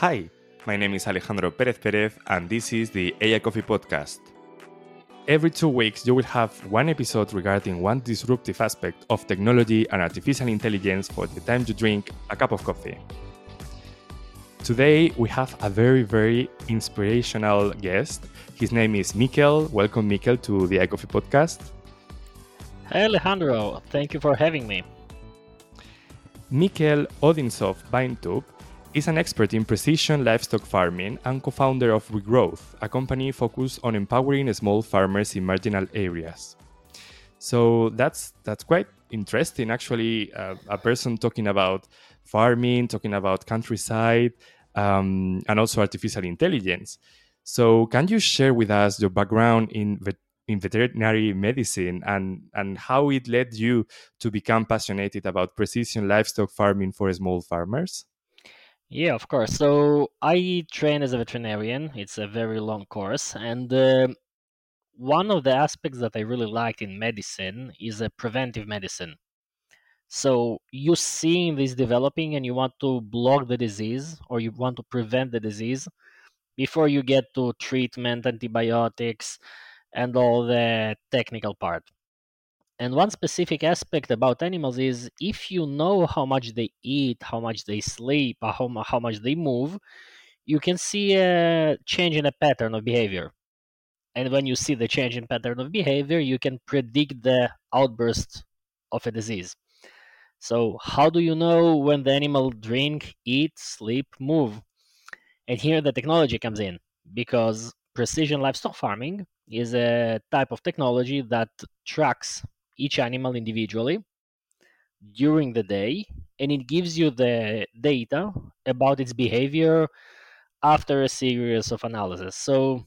Hi, my name is Alejandro Perez Perez, and this is the AI Coffee Podcast. Every two weeks, you will have one episode regarding one disruptive aspect of technology and artificial intelligence for the time you drink a cup of coffee. Today, we have a very, very inspirational guest. His name is Michael. Welcome, Michael, to the AI Coffee Podcast. Hey, Alejandro. Thank you for having me. Michael Odintsov Vaintrub is an expert in precision livestock farming and co founder of Regrowth, a company focused on empowering small farmers in marginal areas. So that's that's quite interesting, actually. Uh, a person talking about farming, talking about countryside, um, and also artificial intelligence. So, can you share with us your background in vet- in veterinary medicine and and how it led you to become passionate about precision livestock farming for small farmers? Yeah, of course. So I train as a veterinarian. It's a very long course, and uh, one of the aspects that I really liked in medicine is a preventive medicine. So you seeing this developing, and you want to block the disease, or you want to prevent the disease before you get to treatment, antibiotics, and all the technical part. And one specific aspect about animals is if you know how much they eat, how much they sleep, how, how much they move, you can see a change in a pattern of behavior. And when you see the change in pattern of behavior, you can predict the outburst of a disease. So, how do you know when the animal drink, eat, sleep, move? And here the technology comes in because precision livestock farming is a type of technology that tracks each animal individually during the day and it gives you the data about its behavior after a series of analysis. So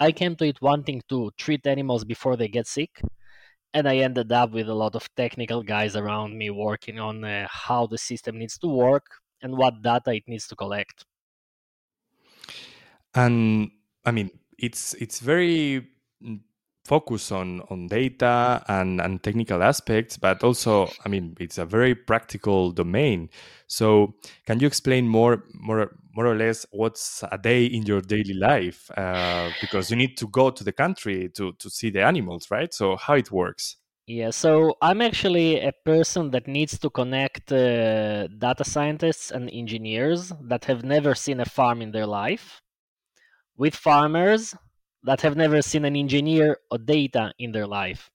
I came to it wanting to treat animals before they get sick and I ended up with a lot of technical guys around me working on uh, how the system needs to work and what data it needs to collect. And I mean, it's it's very focused on on data and and technical aspects, but also, I mean, it's a very practical domain. So, can you explain more more more or less what's a day in your daily life? Uh, because you need to go to the country to to see the animals, right? So, how it works? Yeah, so I'm actually a person that needs to connect uh, data scientists and engineers that have never seen a farm in their life with farmers that have never seen an engineer or data in their life.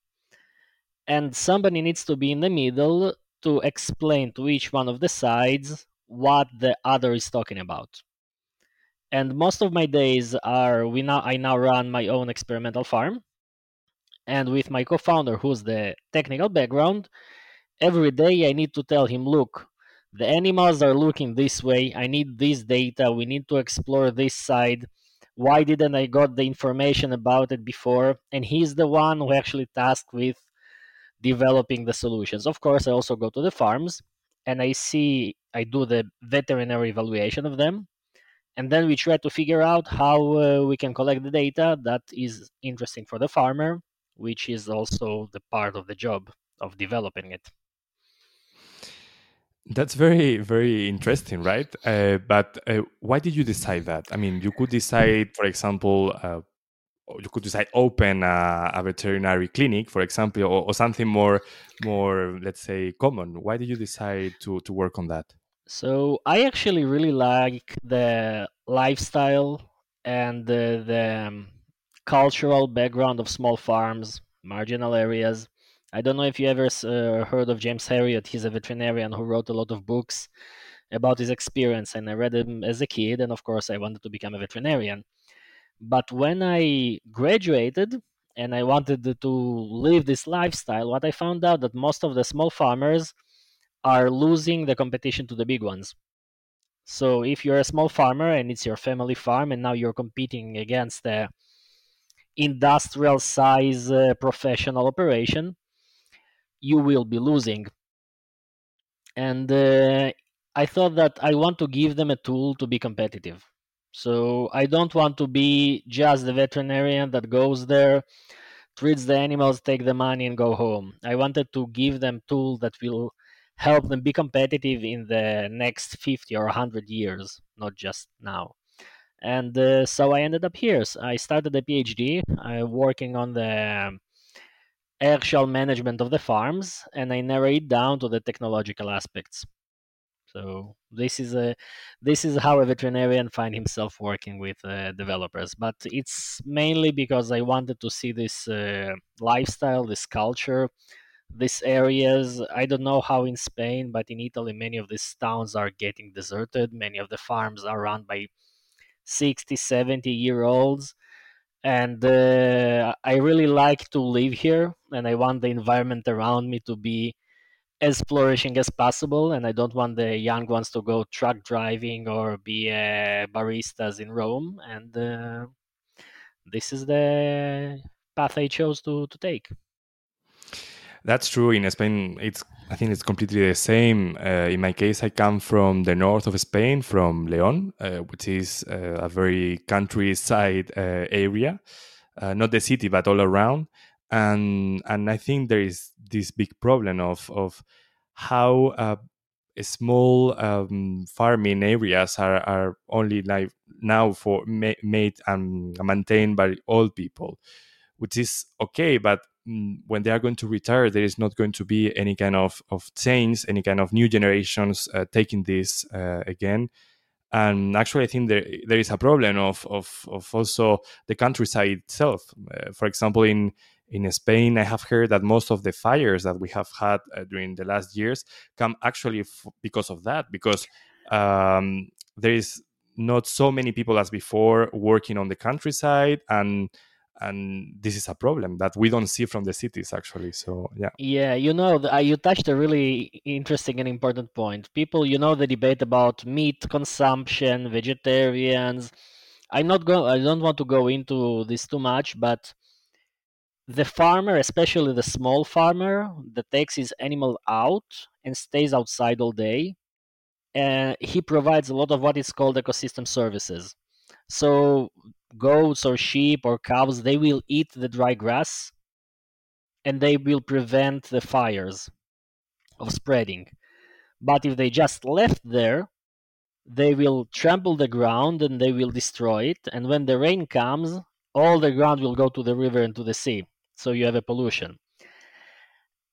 And somebody needs to be in the middle to explain to each one of the sides what the other is talking about. And most of my days are we now I now run my own experimental farm. And with my co-founder who's the technical background, every day I need to tell him, look, the animals are looking this way. I need this data. We need to explore this side why didn't I got the information about it before? And he's the one who actually tasked with developing the solutions. Of course, I also go to the farms and I see I do the veterinary evaluation of them, and then we try to figure out how uh, we can collect the data that is interesting for the farmer, which is also the part of the job of developing it. That's very, very interesting, right? Uh, but uh, why did you decide that? I mean, you could decide, for example, uh, you could decide open a, a veterinary clinic, for example, or, or, something more, more, let's say, common. Why did you decide to to work on that? So I actually really like the lifestyle and the, the um, cultural background of small farms, marginal areas I don't know if you ever uh, heard of James Herriot. He's a veterinarian who wrote a lot of books about his experience, and I read them as a kid. And of course, I wanted to become a veterinarian. But when I graduated and I wanted to live this lifestyle, what I found out that most of the small farmers are losing the competition to the big ones. So if you're a small farmer and it's your family farm, and now you're competing against a industrial size uh, professional operation, you will be losing. And uh, I thought that I want to give them a tool to be competitive. So I don't want to be just the veterinarian that goes there, treats the animals, take the money, and go home. I wanted to give them tool that will help them be competitive in the next 50 or 100 years, not just now. And uh, so I ended up here. So I started a PhD uh, working on the actual management of the farms, and I narrow it down to the technological aspects. So this is a this is how a veterinarian find himself working with uh, developers. But it's mainly because I wanted to see this uh, lifestyle, this culture, these areas. I don't know how in Spain, but in Italy, many of these towns are getting deserted. Many of the farms are run by 60, 70 year olds. And uh, I really like to live here, and I want the environment around me to be as flourishing as possible. And I don't want the young ones to go truck driving or be uh, baristas in Rome. And uh, this is the path I chose to, to take. That's true. In Spain, it's I think it's completely the same. Uh, in my case, I come from the north of Spain, from León, uh, which is uh, a very countryside uh, area, uh, not the city, but all around. And and I think there is this big problem of of how uh, small um, farming areas are, are only like now for ma- made and maintained by old people, which is okay, but when they are going to retire, there is not going to be any kind of, of change, any kind of new generations uh, taking this uh, again. And actually, I think there there is a problem of of, of also the countryside itself. Uh, for example, in in Spain, I have heard that most of the fires that we have had uh, during the last years come actually f- because of that, because um, there is not so many people as before working on the countryside and and this is a problem that we don't see from the cities actually so yeah. Yeah you know uh, you touched a really interesting and important point. People you know the debate about meat consumption vegetarians. I'm not going i don't want to go into this too much but the farmer especially the small farmer that takes his animal out and stays outside all day and he provides a lot of what is called ecosystem services. So goats or sheep or cows, they will eat the dry grass and they will prevent the fires of spreading. But if they just left there, they will trample the ground and they will destroy it. And when the rain comes, all the ground will go to the river and to the sea. So you have a pollution.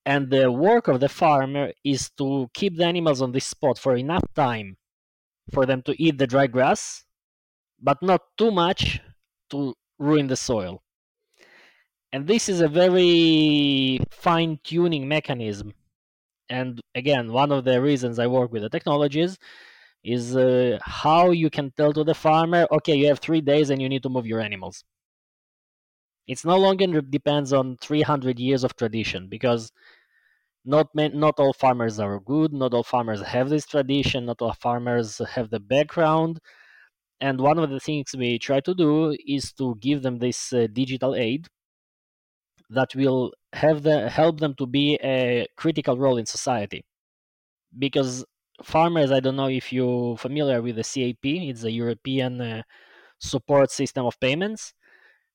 And the work of the farmer is to keep the animals on this spot for enough time for them to eat the dry grass but not too much to ruin the soil. And this is a very fine tuning mechanism. And again, one of the reasons I work with the technologies is uh, how you can tell to the farmer, okay, you have three days and you need to move your animals. It's no longer depends on 300 years of tradition because not not all farmers are good, not all farmers have this tradition, not all farmers have the background and one of the things we try to do is to give them this uh, digital aid that will have the help them to be a critical role in society. Because farmers i don't know if you're familiar with the cap it's a european uh, support system of payments.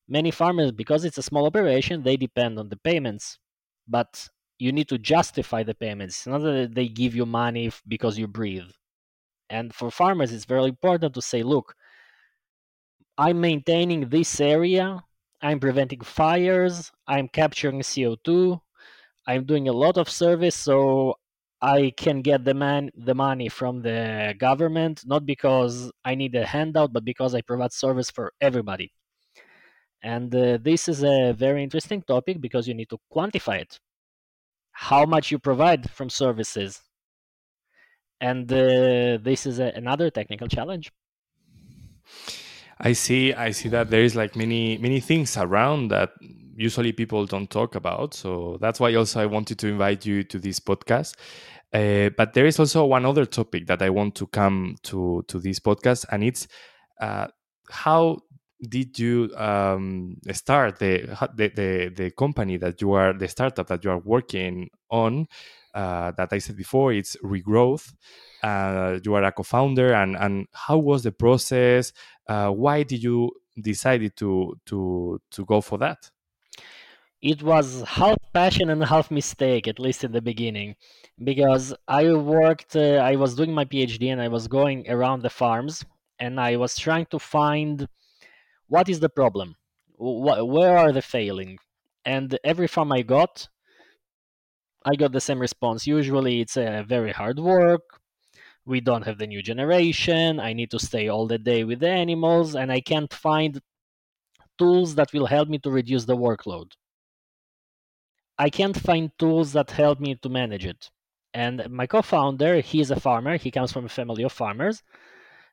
Many farmers because it's a small operation they depend on the payments but you need to justify the payments. It's not that they give you money because you breathe and for farmers, it's very important to say, look, I'm maintaining this area, I'm preventing fires, I'm capturing CO2, I'm doing a lot of service, so I can get the man the money from the government, not because I need a handout, but because I provide service for everybody. And uh, this is a very interesting topic because you need to quantify it. How much you provide from services and uh, this is a, another technical challenge. I see i see that there is like many many things around that usually people don't talk about. So that's why also i wanted to invite you to this podcast. Uh, but there is also one other topic that i want to come to to this podcast and it's uh, how did you um, start the, the, the the company that you are the startup that you are working on uh, that I said before, it's regrowth. Uh, you are a co-founder, and and how was the process? Uh, why did you decided to to to go for that? It was half passion and half mistake, at least in the beginning, because I worked. Uh, I was doing my PhD and I was going around the farms and I was trying to find what is the problem, Wh- where are they failing, and every farm I got, I got the same response. Usually, it's a very hard work. We don't have the new generation. I need to stay all the day with the animals, and I can't find tools that will help me to reduce the workload. I can't find tools that help me to manage it. And my co-founder, he's a farmer. He comes from a family of farmers,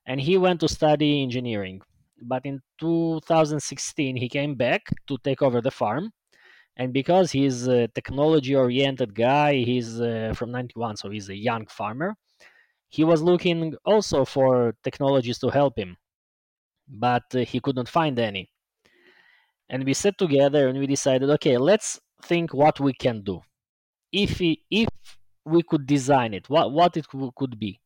and he went to study engineering. But in 2016, he came back to take over the farm. And because he's a technology-oriented guy, he's uh, from 91, so he's a young farmer. He was looking also for technologies to help him, but uh, he couldn't find any. And we sat together and we decided, okay, let's think what we can do. If we, if we could design it, what what it could be.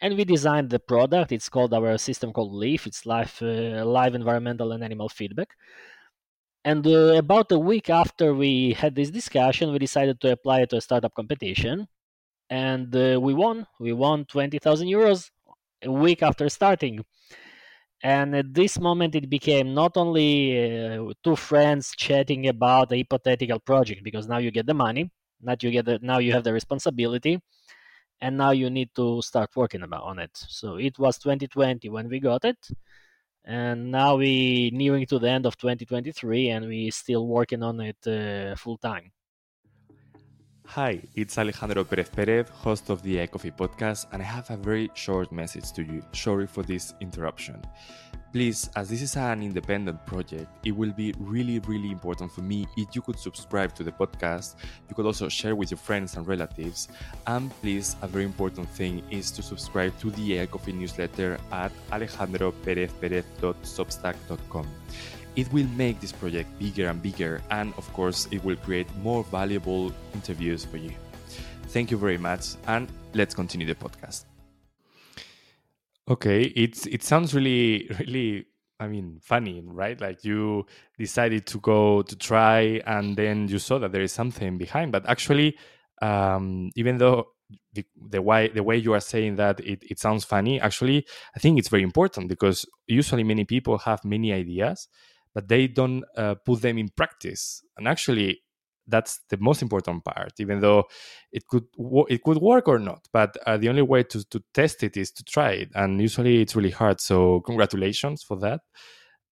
And we designed the product. It's called our system called Leaf. It's live uh, live environmental and animal feedback. And uh, about a week after we had this discussion, we decided to apply to a startup competition, and uh, we won. We won twenty thousand euros a week after starting. And at this moment, it became not only uh, two friends chatting about a hypothetical project because now you get the money, not you get the, now you have the responsibility, and now you need to start working about on it. So it was 2020 when we got it, and now we nearing to the end of 2023, and we still working on it uh, full time. Hi, it's Alejandro Perez Perez, host of the AI Coffee podcast, and I have a very short message to you. Sorry for this interruption. Please, as this is an independent project, it will be really, really important for me if you could subscribe to the podcast. You could also share with your friends and relatives. And please, a very important thing is to subscribe to the AI Coffee newsletter at alejandroperezperez.substack.com. It will make this project bigger and bigger, and of course, it will create more valuable interviews for you. Thank you very much, and let's continue the podcast. Okay, it's it sounds really really I mean funny, right? Like you decided to go to try, and then you saw that there is something behind. But actually, um, even though the, the way the way you are saying that it, it sounds funny, actually, I think it's very important because usually many people have many ideas but they don't uh, put them in practice. And actually, that's the most important part. Even though it could it could work or not, but uh, the only way to to test it is to try it, and usually it's really hard. So congratulations for that.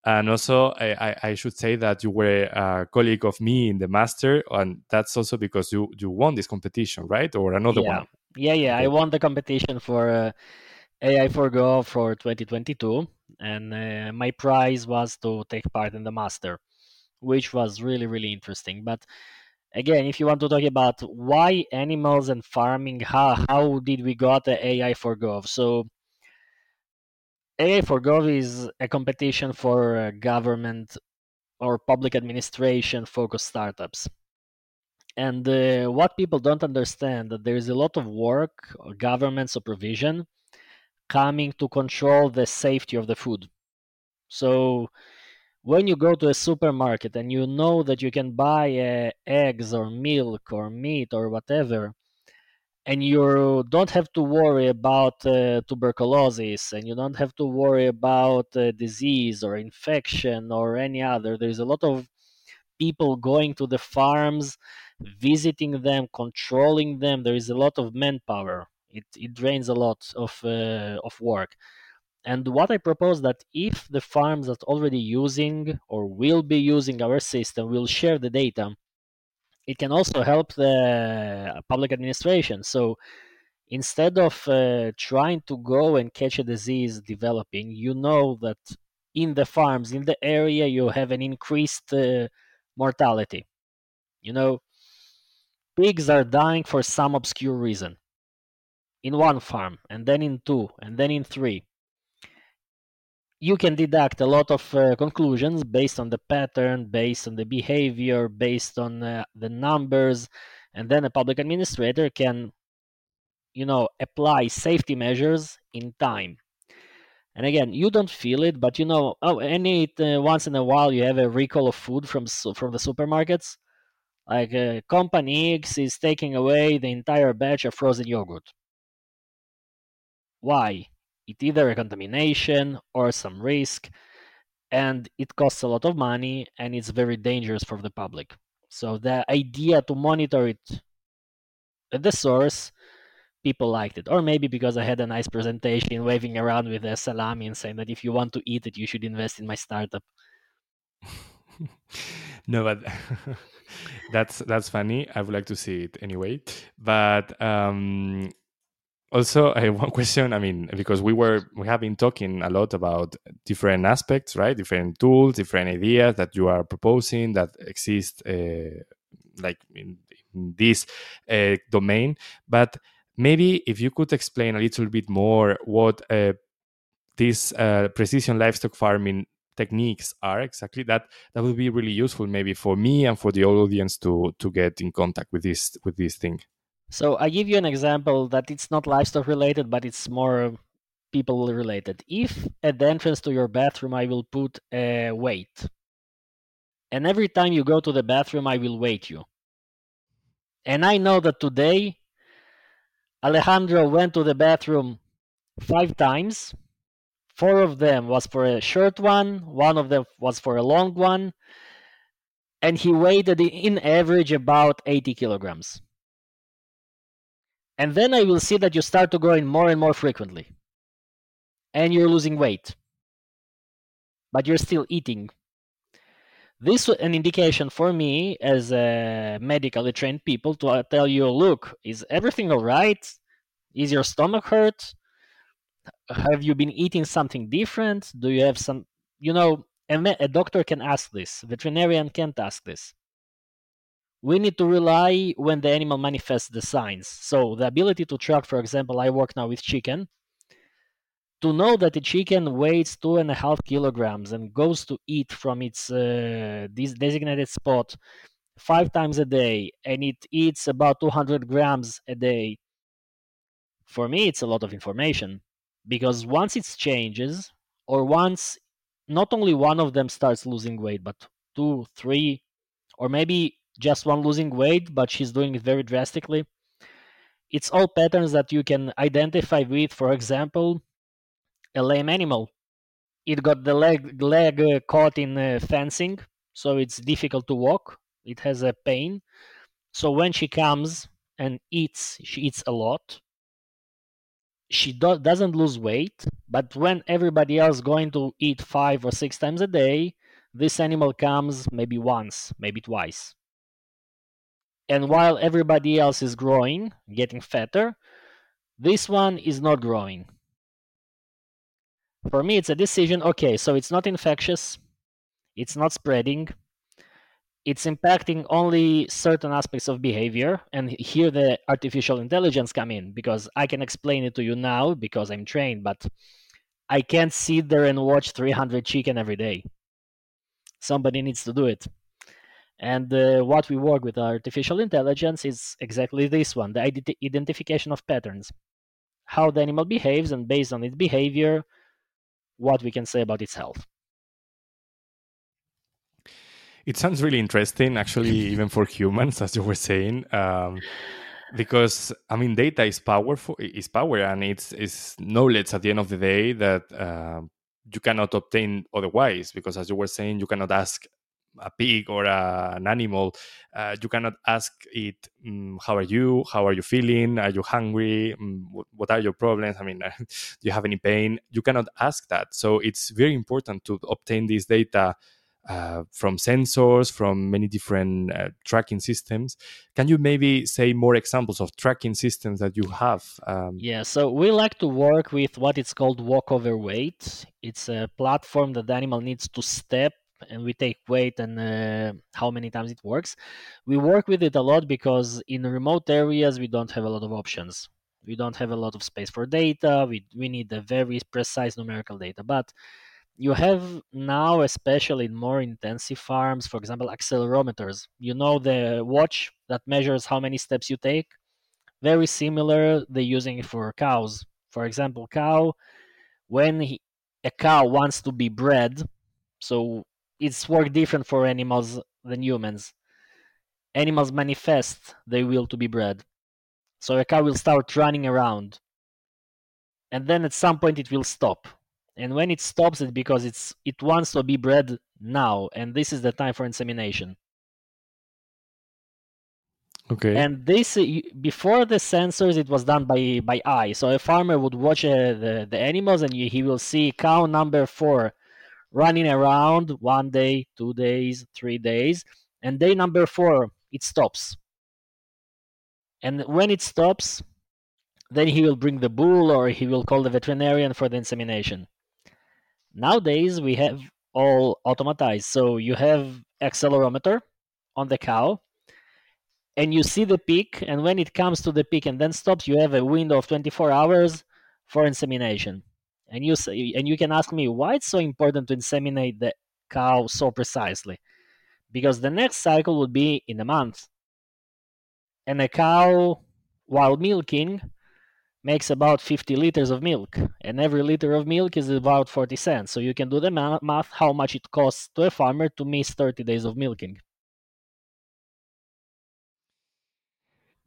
And also, I, I should say that you were a colleague of me in the master, and that's also because you you won this competition, right, or another yeah. one. Yeah, yeah. I won the competition for uh, AI for Gov for 2022 and uh, my prize was to take part in the master which was really really interesting but again if you want to talk about why animals and farming how, how did we got the ai for gov so ai for gov is a competition for uh, government or public administration focused startups and uh, what people don't understand that there is a lot of work government supervision coming to control the safety of the food. So when you go to a supermarket and you know that you can buy uh, eggs or milk or meat or whatever, and you don't have to worry about uh, tuberculosis and you don't have to worry about uh, disease or infection or any other, there's a lot of people going to the farms, visiting them, controlling them. There is a lot of manpower it, it drains a lot of uh, of work and what i propose that if the farms that already using or will be using our system will share the data it can also help the public administration. So instead of uh, trying to go and catch a disease developing you know that in the farms in the area you have an increased uh, mortality. You know pigs are dying for some obscure reason. In one farm and then in two and then in three you can deduct a lot of uh, conclusions based on the pattern based on the behavior based on uh, the numbers and then a public administrator can you know apply safety measures in time. And again you don't feel it but you know oh any uh, once in a while you have a recall of food from from the supermarkets. Like uh, company x is taking away the entire batch of frozen yogurt. Why? It either a contamination or some risk and it costs a lot of money and it's very dangerous for the public. So the idea to monitor it at the source people liked it. Or maybe because i had a nice presentation waving around with a salami and saying that if you want to eat it you should invest in my startup. No but that's that's funny. I would like to see it anyway. But um also have one question. I mean because we were we have been talking a lot about different aspects right? Different tools different ideas that you are proposing that exist uh, like in, in this uh, domain. But maybe if you could explain a little bit more what uh, these uh, precision livestock farming techniques are exactly that that would be really useful maybe for me and for the audience to to get in contact with this with this thing so I give you an example that it's not livestock related, but it's more people related. If at the entrance to your bathroom I will put a weight, and every time you go to the bathroom I will weight you. And I know that today Alejandro went to the bathroom five times. Four of them was for a short one, one of them was for a long one, and he weighed in average about 80 kilograms. And then I will see that you start to grow in more and more frequently. And you're losing weight. But you're still eating. This is an indication for me as a medically trained people to uh, tell you, look, is everything all right? Is your stomach hurt? Have you been eating something different? Do you have some, you know, a doctor can ask this. Veterinarian can't ask this we need to rely when the animal manifests the signs. So the ability to track, for example, I work now with chicken. To know that the chicken weighs two and a half kilograms and goes to eat from its uh, this designated spot five times a day, and it eats about 200 grams a day. For me, it's a lot of information because once it changes, or once not only one of them starts losing weight, but two, three, or maybe just one losing weight, but she's doing it very drastically. It's all patterns that you can identify with, for example, a lame animal. It got the leg, leg uh, caught in uh, fencing, so it's difficult to walk. It has a pain. So when she comes and eats, she eats a lot. She do- doesn't lose weight, but when everybody else going to eat five or six times a day, this animal comes maybe once, maybe twice. And while everybody else is growing, getting fatter, this one is not growing. For me, it's a decision okay, so it's not infectious, it's not spreading, it's impacting only certain aspects of behavior. And here the artificial intelligence come in because I can explain it to you now because I'm trained, but I can't sit there and watch 300 chicken every day. Somebody needs to do it. And uh, what we work with artificial intelligence is exactly this one the ident- identification of patterns, how the animal behaves, and based on its behavior, what we can say about its health. It sounds really interesting, actually, even for humans, as you were saying. Um, because I mean, data is powerful, is power, and it's it's knowledge at the end of the day that uh, you cannot obtain otherwise. Because as you were saying, you cannot ask a pig or a, an animal, uh, you cannot ask it, um, "How are you? How are you feeling? Are you hungry? Um, what, are your problems? I mean, do you have any pain?" You cannot ask that. So it's very important to obtain this data uh, from sensors, from many different uh, tracking systems. Can you maybe say more examples of tracking systems that you have? Um, yeah, so we like to work with what it's called walkover weight. It's a platform that the animal needs to step and we take weight and uh, how many times it works. We work with it a lot because in remote areas we don't have a lot of options. We don't have a lot of space for data. We we need a very precise numerical data, but you have now, especially in more intensive farms, for example, accelerometers. You know the watch that measures how many steps you take. Very similar, they're using it for cows. For example, cow, when he, a cow wants to be bred, so it's work different for animals than humans. Animals manifest their will to be bred. So a cow will start running around. and then at some point it will stop. And when it stops, it because it's it wants to be bred now, and this is the time for insemination. Okay. And this before the sensors, it was done by by eye. So a farmer would watch uh, the the animals, and he will see cow number four running around one day, two days, three days, and day number four it stops. And when it stops, then he will bring the bull or he will call the veterinarian for the insemination. Nowadays we have all automatized. So you have accelerometer on the cow and you see the peak and when it comes to the peak and then stops you have a window of 24 hours for insemination and you say, and you can ask me why it's so important to inseminate the cow so precisely. Because the next cycle would be in a month. And a cow while milking makes about 50 liters of milk. And every liter of milk is about 40 cents. So you can do the math how much it costs to a farmer to miss 30 days of milking.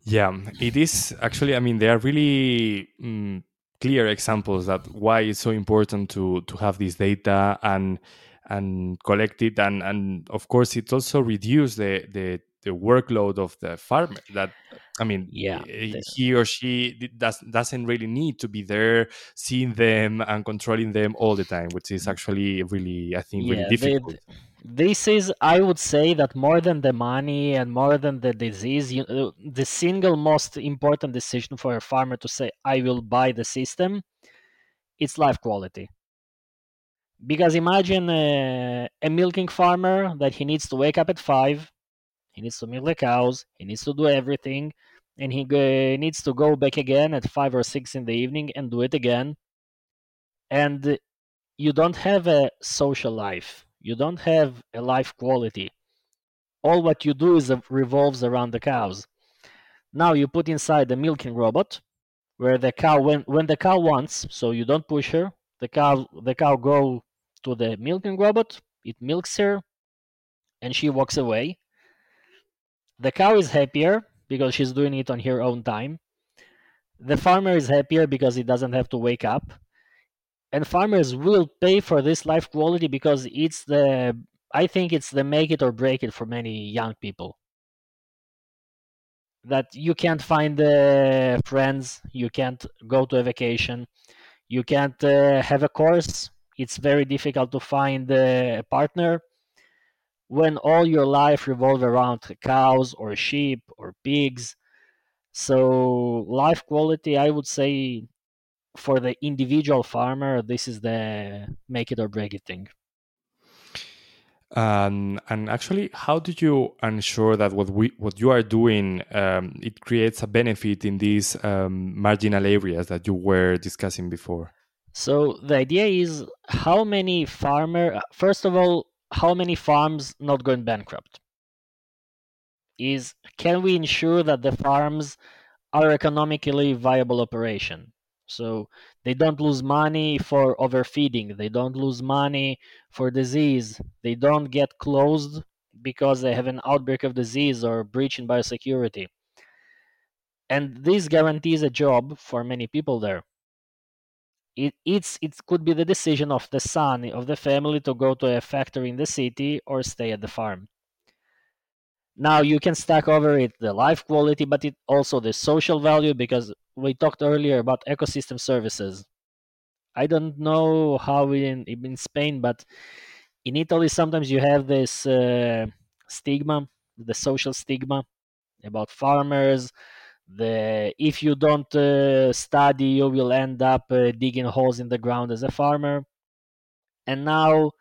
Yeah, it is actually. I mean, they are really mm, clear examples that why it's so important to to have this data and and collect it, and and of course, it also reduce the the the workload of the farmer. That I mean, yeah, eh, he or she does doesn't really need to be there seeing them and controlling them all the time, which is actually really, I think, really yeah, difficult. They, this is i would say that more than the money and more than the disease you, uh, the single most important decision for a farmer to say i will buy the system it's life quality. Because imagine a, a milking farmer that he needs to wake up at five he needs to milk the cows he needs to do everything and he uh, needs to go back again at five or six in the evening and do it again and you don't have a social life you don't have a life quality. All what you do is uh, revolves around the cows. Now you put inside the milking robot, where the cow when when the cow wants, so you don't push her. The cow the cow go to the milking robot. It milks her, and she walks away. The cow is happier because she's doing it on her own time. The farmer is happier because he doesn't have to wake up and farmers will pay for this life quality because it's the i think it's the make it or break it for many young people. That you can't find uh, friends you can't go to a vacation you can't uh, have a course. It's very difficult to find a partner. When all your life revolves around cows or sheep or pigs. So life quality i would say for the individual farmer, this is the make it or break it thing. Um, and actually, how do you ensure that what we what you are doing um, it creates a benefit in these um, marginal areas that you were discussing before? So the idea is how many farmer first of all how many farms not going bankrupt is can we ensure that the farms are economically viable operation so they don't lose money for overfeeding. They don't lose money for disease. They don't get closed because they have an outbreak of disease or breach in biosecurity. And this guarantees a job for many people there. It, it's, it could be the decision of the son of the family to go to a factory in the city or stay at the farm. Now you can stack over it the life quality, but it also the social value because we talked earlier about ecosystem services. I don't know how in in Spain, but in Italy sometimes you have this uh, stigma, the social stigma about farmers. The if you don't uh, study, you will end up uh, digging holes in the ground as a farmer. And now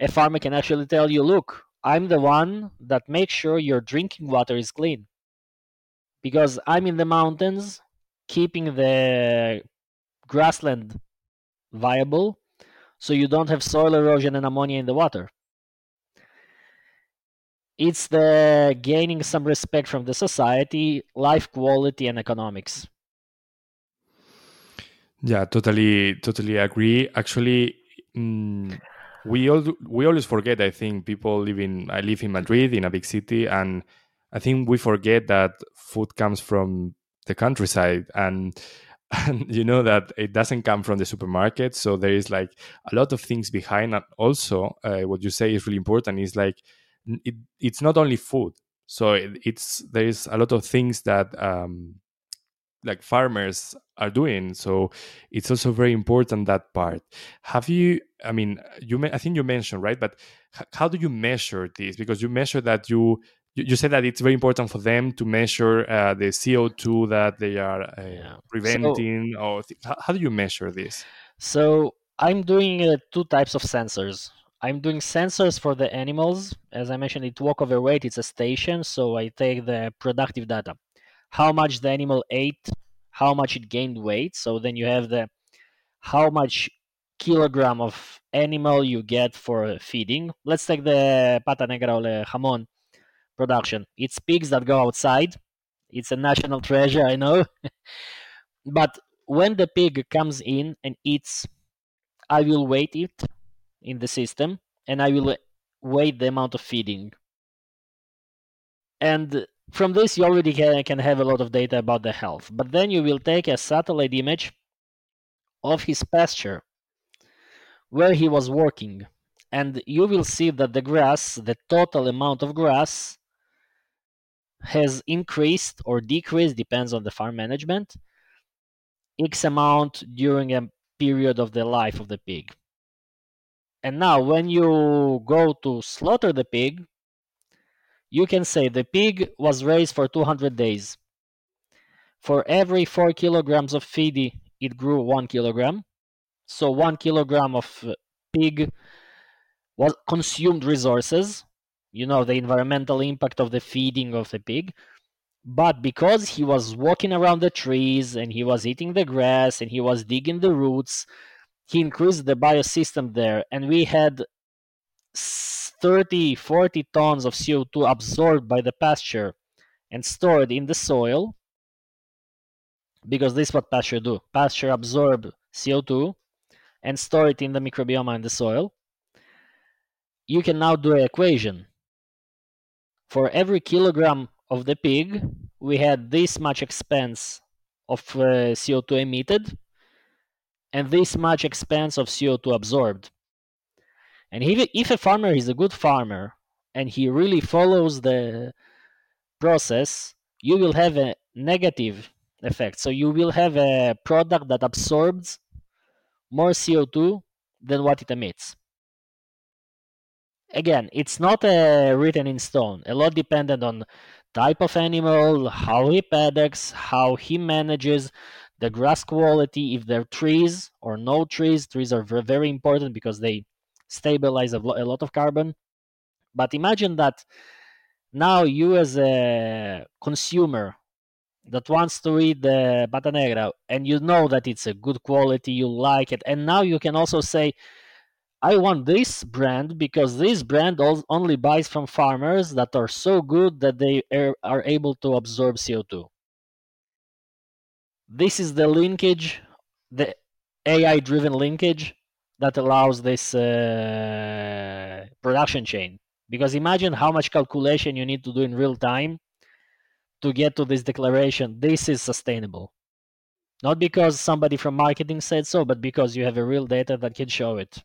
a farmer can actually tell you, look, I'm the one that makes sure your drinking water is clean. Because I'm in the mountains, keeping the grassland viable, so you don't have soil erosion and ammonia in the water. It's the gaining some respect from the society, life quality, and economics. Yeah, totally, totally agree. Actually, mm, we all we always forget. I think people live in I live in Madrid in a big city, and I think we forget that food comes from the countryside, and and you know that it doesn't come from the supermarket so there is like a lot of things behind. And also uh, what you say is really important is like it, it's not only food. So it, it's there is a lot of things that um, like farmers are doing. So it's also very important that part. Have you i mean you i think you mentioned right but how do you measure this because you measure that you you, said that it's very important for them to measure uh, the CO2 that they are uh, yeah. preventing. So, or th- how do you measure this? So I'm doing uh, two types of sensors. I'm doing sensors for the animals. As I mentioned, it walk over weight. It's a station, so I take the productive data, how much the animal ate, how much it gained weight. So then you have the how much kilogram of animal you get for feeding. Let's take the pata negra or the jamon production. It's pigs that go outside. It's a national treasure, I know. but when the pig comes in and eats, I will weight it in the system and I will weight the amount of feeding. And from this, you already can, can have a lot of data about the health. But then you will take a satellite image of his pasture where he was working. And you will see that the grass, the total amount of grass, has increased or decreased, depends on the farm management, X amount during a period of the life of the pig. And now, when you go to slaughter the pig, you can say the pig was raised for 200 days. For every 4 kilograms of feed, it grew 1 kilogram. So 1 kilogram of uh, pig was consumed resources you know the environmental impact of the feeding of the pig. But because he was walking around the trees and he was eating the grass and he was digging the roots he increased the biosystem there. And we had 30 40 tons of co2 absorbed by the pasture and stored in the soil because this is what pasture do. Pasture absorb co2 and store it in the microbiome in the soil you can now do an equation for every kilogram of the pig, we had this much expense of uh, CO2 emitted and this much expense of CO2 absorbed. And if, if a farmer is a good farmer and he really follows the process, you will have a negative effect. So you will have a product that absorbs more CO2 than what it emits again, it's not uh, written in stone. A lot dependent on type of animal, how he paddocks, how he manages the grass quality, if there are trees or no trees. Trees are very important because they stabilize a lot of carbon. But imagine that now you as a consumer that wants to eat the pata negra and you know that it's a good quality, you like it, and now you can also say, I want this brand because this brand only buys from farmers that are so good that they are able to absorb CO2. This is the linkage, the AI driven linkage that allows this uh, production chain. Because imagine how much calculation you need to do in real time to get to this declaration. This is sustainable. Not because somebody from marketing said so, but because you have a real data that can show it.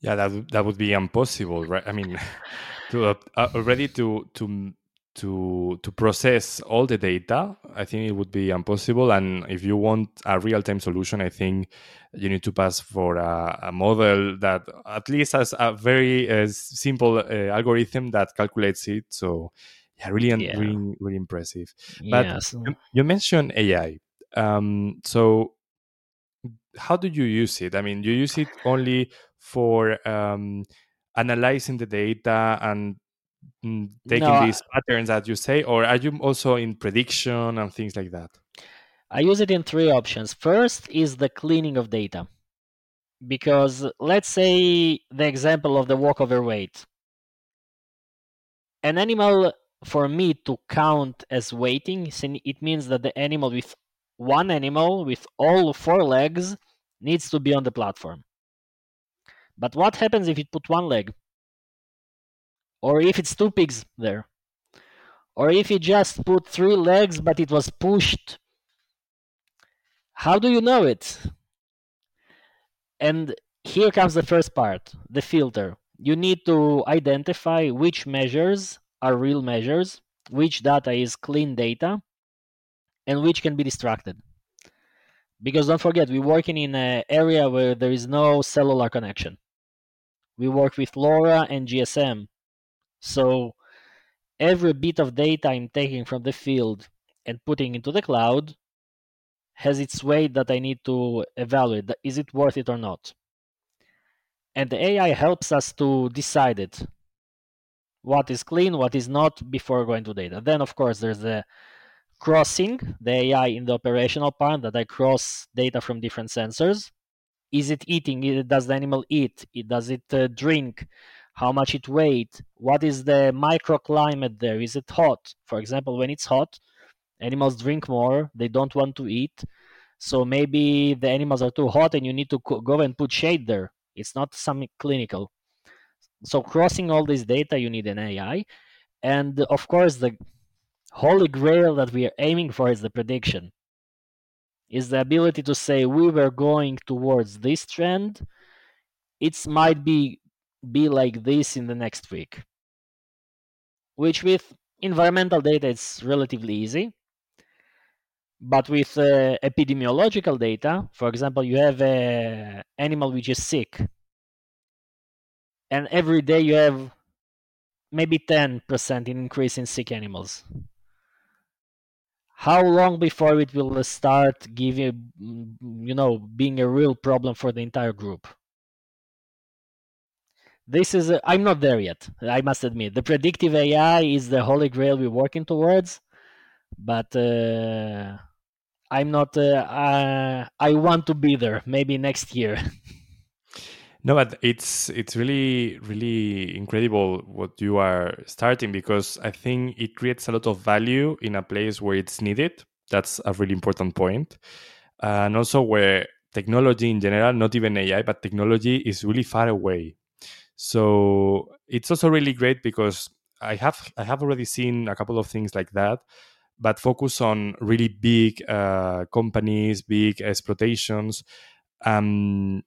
Yeah, that that would be impossible, right? I mean, to uh, uh, already to to to to process all the data, I think it would be impossible. And if you want a real time solution, I think you need to pass for a, a model that at least has a very uh, simple uh, algorithm that calculates it. So, yeah, really, yeah. really, really impressive. But yes. you, you mentioned AI. Um, so how do you use it? I mean, you use it only for um, analyzing the data and mm, taking no, these patterns that you say, or are you also in prediction and things like that? I use it in three options. First is the cleaning of data. Because let's say the example of the walkover weight. An animal, for me to count as waiting, it means that the animal with one animal with all four legs needs to be on the platform. But what happens if you put one leg? Or if it's two pigs there? Or if you just put three legs but it was pushed How do you know it? And here comes the first part the filter. You need to identify which measures are real measures, which data is clean data, and which can be distracted. Because don't forget, we're working in an area where there is no cellular connection. We work with LoRa and GSM. So every bit of data I'm taking from the field and putting into the cloud has its weight that I need to evaluate. Is it worth it or not? And the AI helps us to decide it. What is clean, what is not, before going to data. Then, of course, there's the crossing, the AI in the operational part that I cross data from different sensors. Is it eating? Does the animal eat? Does it uh, drink? How much it weight? What is the microclimate there? Is it hot? For example, when it's hot, animals drink more. They don't want to eat. So maybe the animals are too hot and you need to go and put shade there. It's not something clinical. So crossing all this data, you need an AI. And of course, the holy grail that we are aiming for is the prediction. Is the ability to say we were going towards this trend. It might be be like this in the next week. Which with environmental data it's relatively easy. But with uh, epidemiological data, for example, you have an animal which is sick, and every day you have maybe 10% increase in sick animals. How long before it will start giving, you know, being a real problem for the entire group? This is, I'm not there yet, I must admit. The predictive AI is the holy grail we're working towards, but uh, I'm not. Uh, uh, I want to be there. Maybe next year. no, but it's it's really really incredible what you are starting because I think it creates a lot of value in a place where it's needed. That's a really important point. point, and also where technology in general, not even AI, but technology is really far away. So it's also really great because I have I have already seen a couple of things like that but focus on really big uh, companies, big exploitations. Um,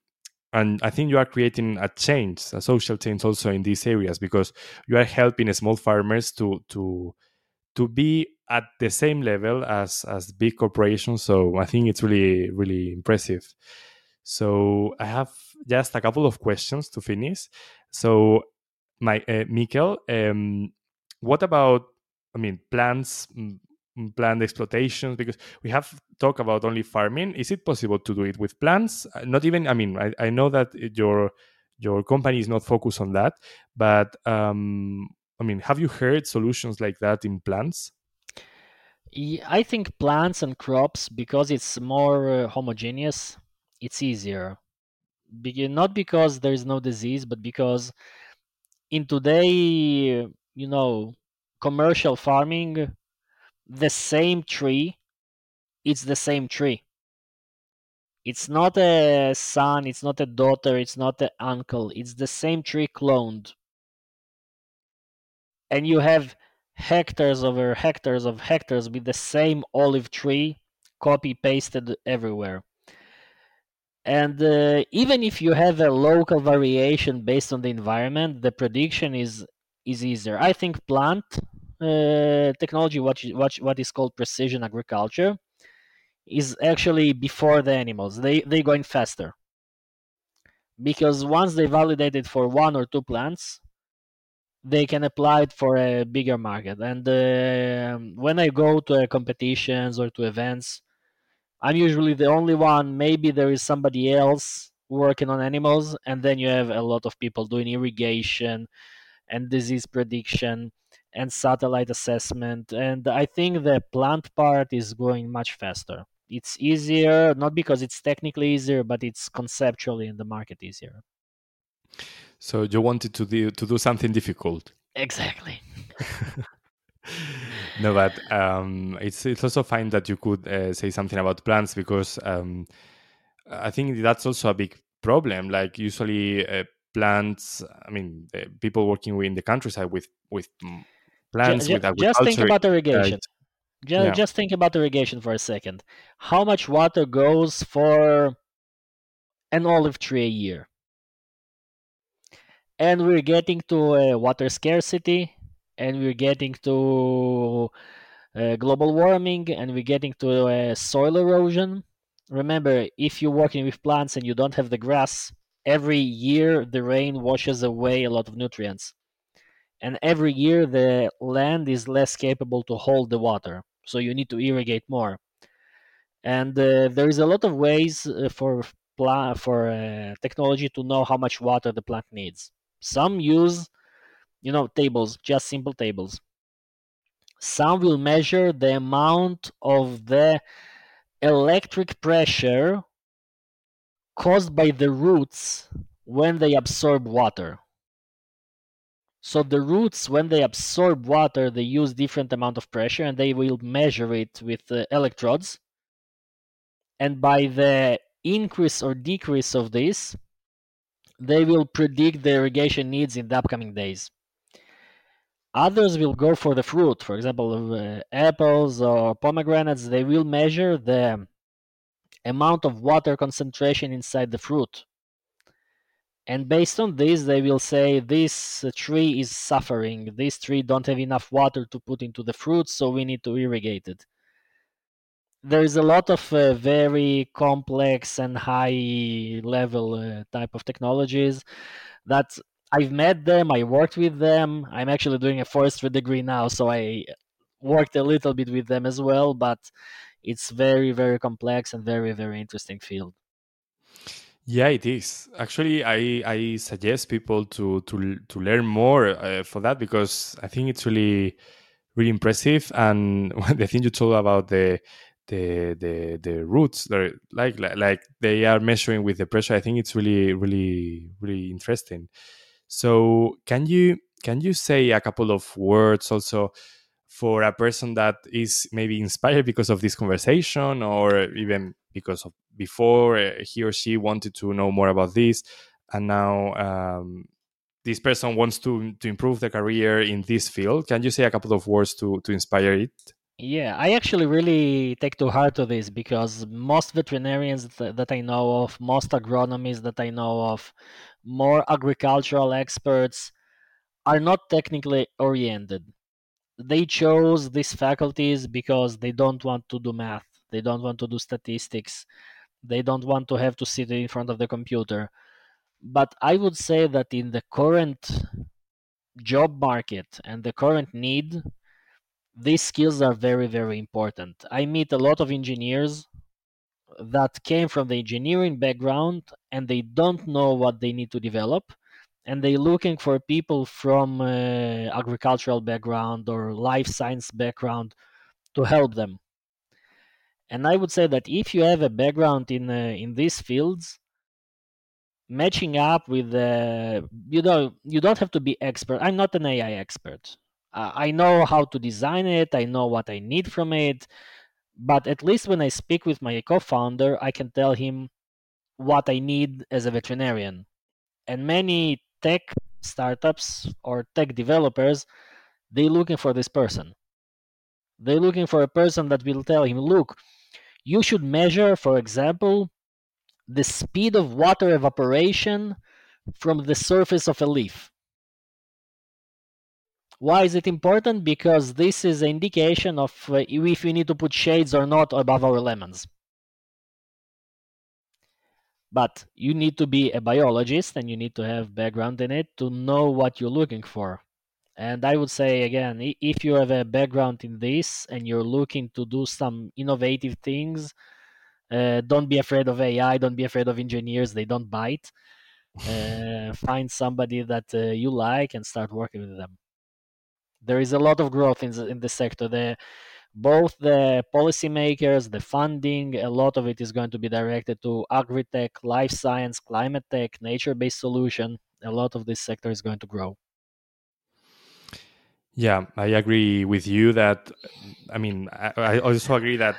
and I think you are creating a change, a social change also in these areas because you are helping small farmers to to to be at the same level as as big corporations. So I think it's really really impressive. So I have just a couple of questions to finish. So my uh, Mikel, um, what about I mean plants mm, plant exploitations because we have talked about only farming. Is it possible to do it with plants? Uh, not even i mean i, I know that your your company is not focused on that but um i mean have you heard solutions like that in plants? I think plants and crops because it's more uh, homogeneous it's easier. Be- not because there is no disease but because in today you know commercial farming the same tree, it's the same tree. It's not a son, it's not a daughter, it's not an uncle. It's the same tree cloned. And you have hectares over hectares of hectares with the same olive tree copy pasted everywhere. And uh, even if you have a local variation based on the environment, the prediction is is easier. I think plant technology, what, what, what is called precision agriculture, is actually before the animals. They, they're going faster. Because once they validate it for one or two plants, they can apply it for a bigger market. And uh, when I go to competitions or to events, I'm usually the only one. Maybe there is somebody else working on animals, and then you have a lot of people doing irrigation and disease prediction and satellite assessment. And I think the plant part is going much faster. It's easier, not because it's technically easier, but it's conceptually in the market easier. So you wanted to do to do something difficult. Exactly. no, but um, it's it's also fine that you could uh, say something about plants because um, I think that's also a big problem. Like usually uh, plants, I mean, uh, people working in the countryside with with plants just, with Just think about irrigation. Just, yeah. just think about irrigation for a second. How much water goes for an olive tree a year? And we're getting to a water scarcity, and we're getting to uh, global warming, and we're getting to uh, soil erosion. Remember, if you're working with plants and you don't have the grass, every year the rain washes away a lot of nutrients. And every year the land is less capable to hold the water so you need to irrigate more. And uh, there is a lot of ways uh, for pla- for uh, technology to know how much water the plant needs. Some use, you know, tables, just simple tables. Some will measure the amount of the electric pressure caused by the roots when they absorb water. So the roots, when they absorb water, they use different amount of pressure and they will measure it with uh, electrodes. And by the increase or decrease of this, they will predict the irrigation needs in the upcoming days. Others will go for the fruit, for example, uh, apples or pomegranates. They will measure the amount of water concentration inside the fruit and based on this they will say this tree is suffering. This tree don't have enough water to put into the fruit so we need to irrigate it. There is a lot of uh, very complex and high level uh, type of technologies that i've met them i worked with them. I'm actually doing a forestry degree now so i worked a little bit with them as well but it's very very complex and very very interesting field yeah, it is. Actually, I I suggest people to to to learn more uh, for that because I think it's really really impressive. And the thing you told about the the the the roots, like, like like they are measuring with the pressure. I think it's really really really interesting. So, can you can you say a couple of words also? for a person that is maybe inspired because of this conversation or even because of before uh, he or she wanted to know more about this and now um, this person wants to to improve their career in this field. Can you say a couple of words to to inspire it? Yeah i actually really take to heart to this because most veterinarians that i know of most agronomists that i know of more agricultural experts are not technically oriented. They chose these faculties because they don't want to do math. They don't want to do statistics they don't want to have to sit in front of the computer. But i would say that in the current job market and the current need these skills are very very important. I meet a lot of engineers that came from the engineering background and they don't know what they need to develop. And they're looking for people from uh, agricultural background or life science background to help them and i would say that if you have a background in uh, in these fields matching up with uh, you know you don't have to be expert. I'm not an ai expert. Uh, i know how to design it. I know what i need from it. But at least when i speak with my co-founder i can tell him what i need as a veterinarian. And many tech startups or tech developers, they're looking for this person. They're looking for a person that will tell him, look, you should measure, for example, the speed of water evaporation from the surface of a leaf. Why is it important? Because this is an indication of uh, if we need to put shades or not above our lemons but you need to be a biologist and you need to have background in it to know what you're looking for and i would say again if you have a background in this and you're looking to do some innovative things uh, don't be afraid of ai don't be afraid of engineers they don't bite uh, find somebody that uh, you like and start working with them there is a lot of growth in the, in the sector the both the policymakers, the funding, a lot of it is going to be directed to agri-tech, life science, climate tech, nature-based solution. A lot of this sector is going to grow. Yeah, I agree with you that, I mean, I, also agree that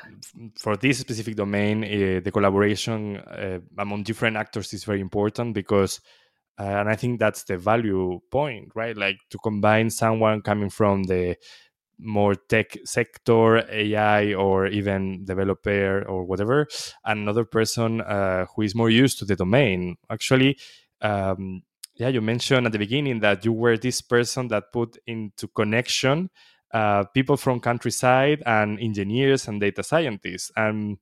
for this specific domain, uh, the collaboration uh, among different actors is very important because, uh, and I think that's the value point, right? Like to combine someone coming from the more tech sector, AI, or even developer or whatever, another person who is more used to the domain. Actually, um, yeah, you mentioned at the beginning that you were this person that put into connection uh, people from countryside and engineers and data scientists. And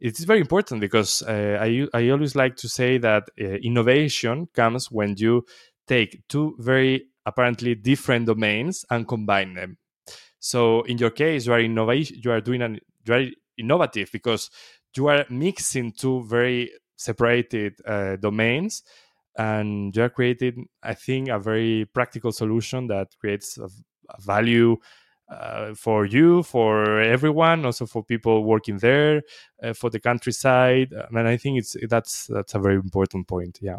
it's very important because uh, I, I always like to say that uh, innovation comes when you take two very apparently different domains and combine them. So in your case, you are innovation. You are doing an very innovative because you are mixing two very separated uh, domains, and you are creating, I think, a very practical solution that creates a, a value uh, for you, for everyone, also for people working there, uh, for the countryside. And I think it's that's that's a very important point. Yeah.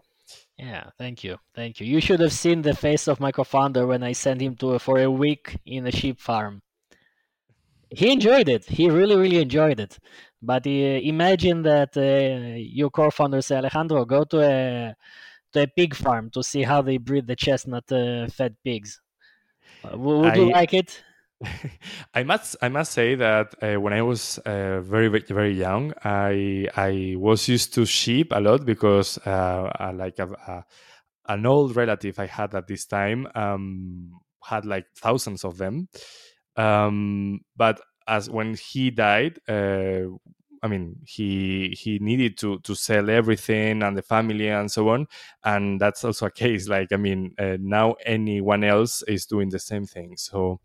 Yeah, thank you, thank you. You should have seen the face of my co-founder when I sent him to for a week in a sheep farm. He enjoyed it. He really, really enjoyed it. But uh, imagine that uh, your co-founder say, Alejandro, go to a to a pig farm to see how they breed the chestnut uh, fed pigs. Uh, would I, you like it? I must I must say that uh, when I was uh, very very young, I I was used to sheep a lot because uh, like a, a, an old relative I had at this time um, had like thousands of them. Um, but as when he died, uh, I mean, he he needed to to sell everything and the family and so on, and that's also a case. Like, I mean, uh, now anyone else is doing the same thing. So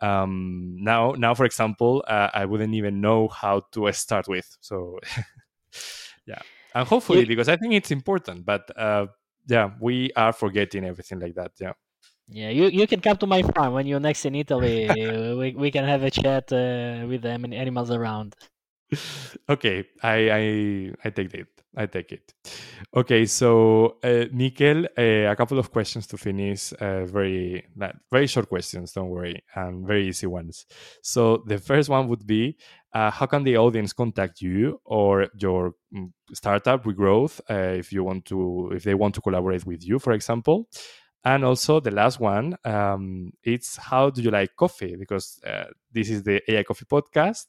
um, now now for example uh, i wouldn't even know how to start with. So yeah. And hopefully because i think it's important but uh, yeah we are forgetting everything like that yeah. Yeah you, you can come to my farm when you're next in italy. We, we can have a chat uh, with the animals around okay i i i take it I take it. Okay, so uh, uh, a couple of questions to finish. Uh, very very short questions, don't worry, and very easy ones. So the first one would be, uh, how can the audience contact you or your mm, startup Regrowth uh, if you want to, if they want to collaborate with you, for example? And also the last one, um, it's how do you like coffee? Because uh, this is the AI Coffee podcast.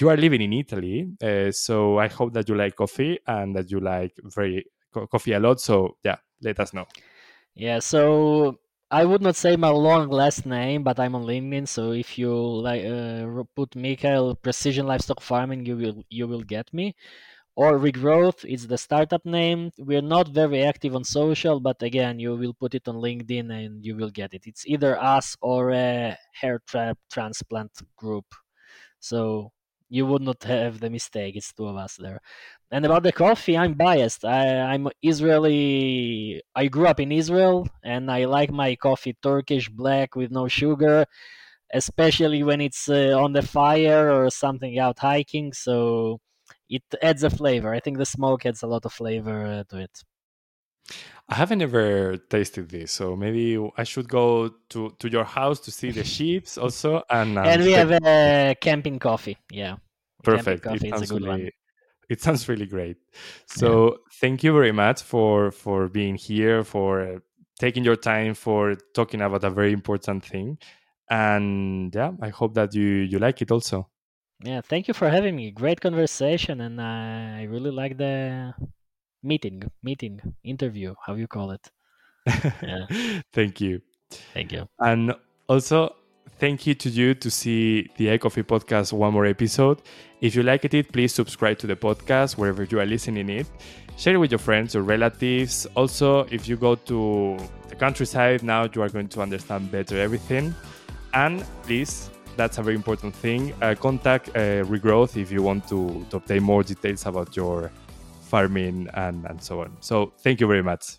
You are living in Italy, uh, so I hope that you like coffee and that you like very co- coffee a lot. So yeah, let us know. Yeah, so I would not say my long last name, but I'm on LinkedIn. So if you like uh, put Michael Precision Livestock Farming, you will you will get me or regrowth is the startup name. We're not very active on social but again you will put it on linkedin and you will get it. It's either us or a hair trap transplant group. So you would not have the mistake it's two of us there. And about the coffee i'm biased. I, i'm israeli i grew up in israel and i like my coffee turkish black with no sugar especially when it's uh, on the fire or something out hiking. So it adds a flavor. I think the smoke adds a lot of flavor uh, to it. I haven't ever tasted this, so maybe I should go to, to your house to see the sheep also. And, um, and we have a camping coffee. Yeah. Perfect. Coffee it, sounds really, it sounds really great. So yeah. thank you very much for for being here, for uh, taking your time, for talking about a very important thing. And yeah, I hope that you you like it also. Yeah, thank you for having me. Great conversation, and I really like the meeting, meeting, interview, how you call it. Yeah. thank you. Thank you. And also, thank you to you to see the AI Coffee podcast one more episode. If you liked it, please subscribe to the podcast wherever you are listening it. Share it with your friends or relatives. Also, if you go to the countryside now, you are going to understand better everything. And please that's a very important thing. Uh, contact uh, Regrowth if you want to, to obtain more details about your farming and, and so on. So thank you very much.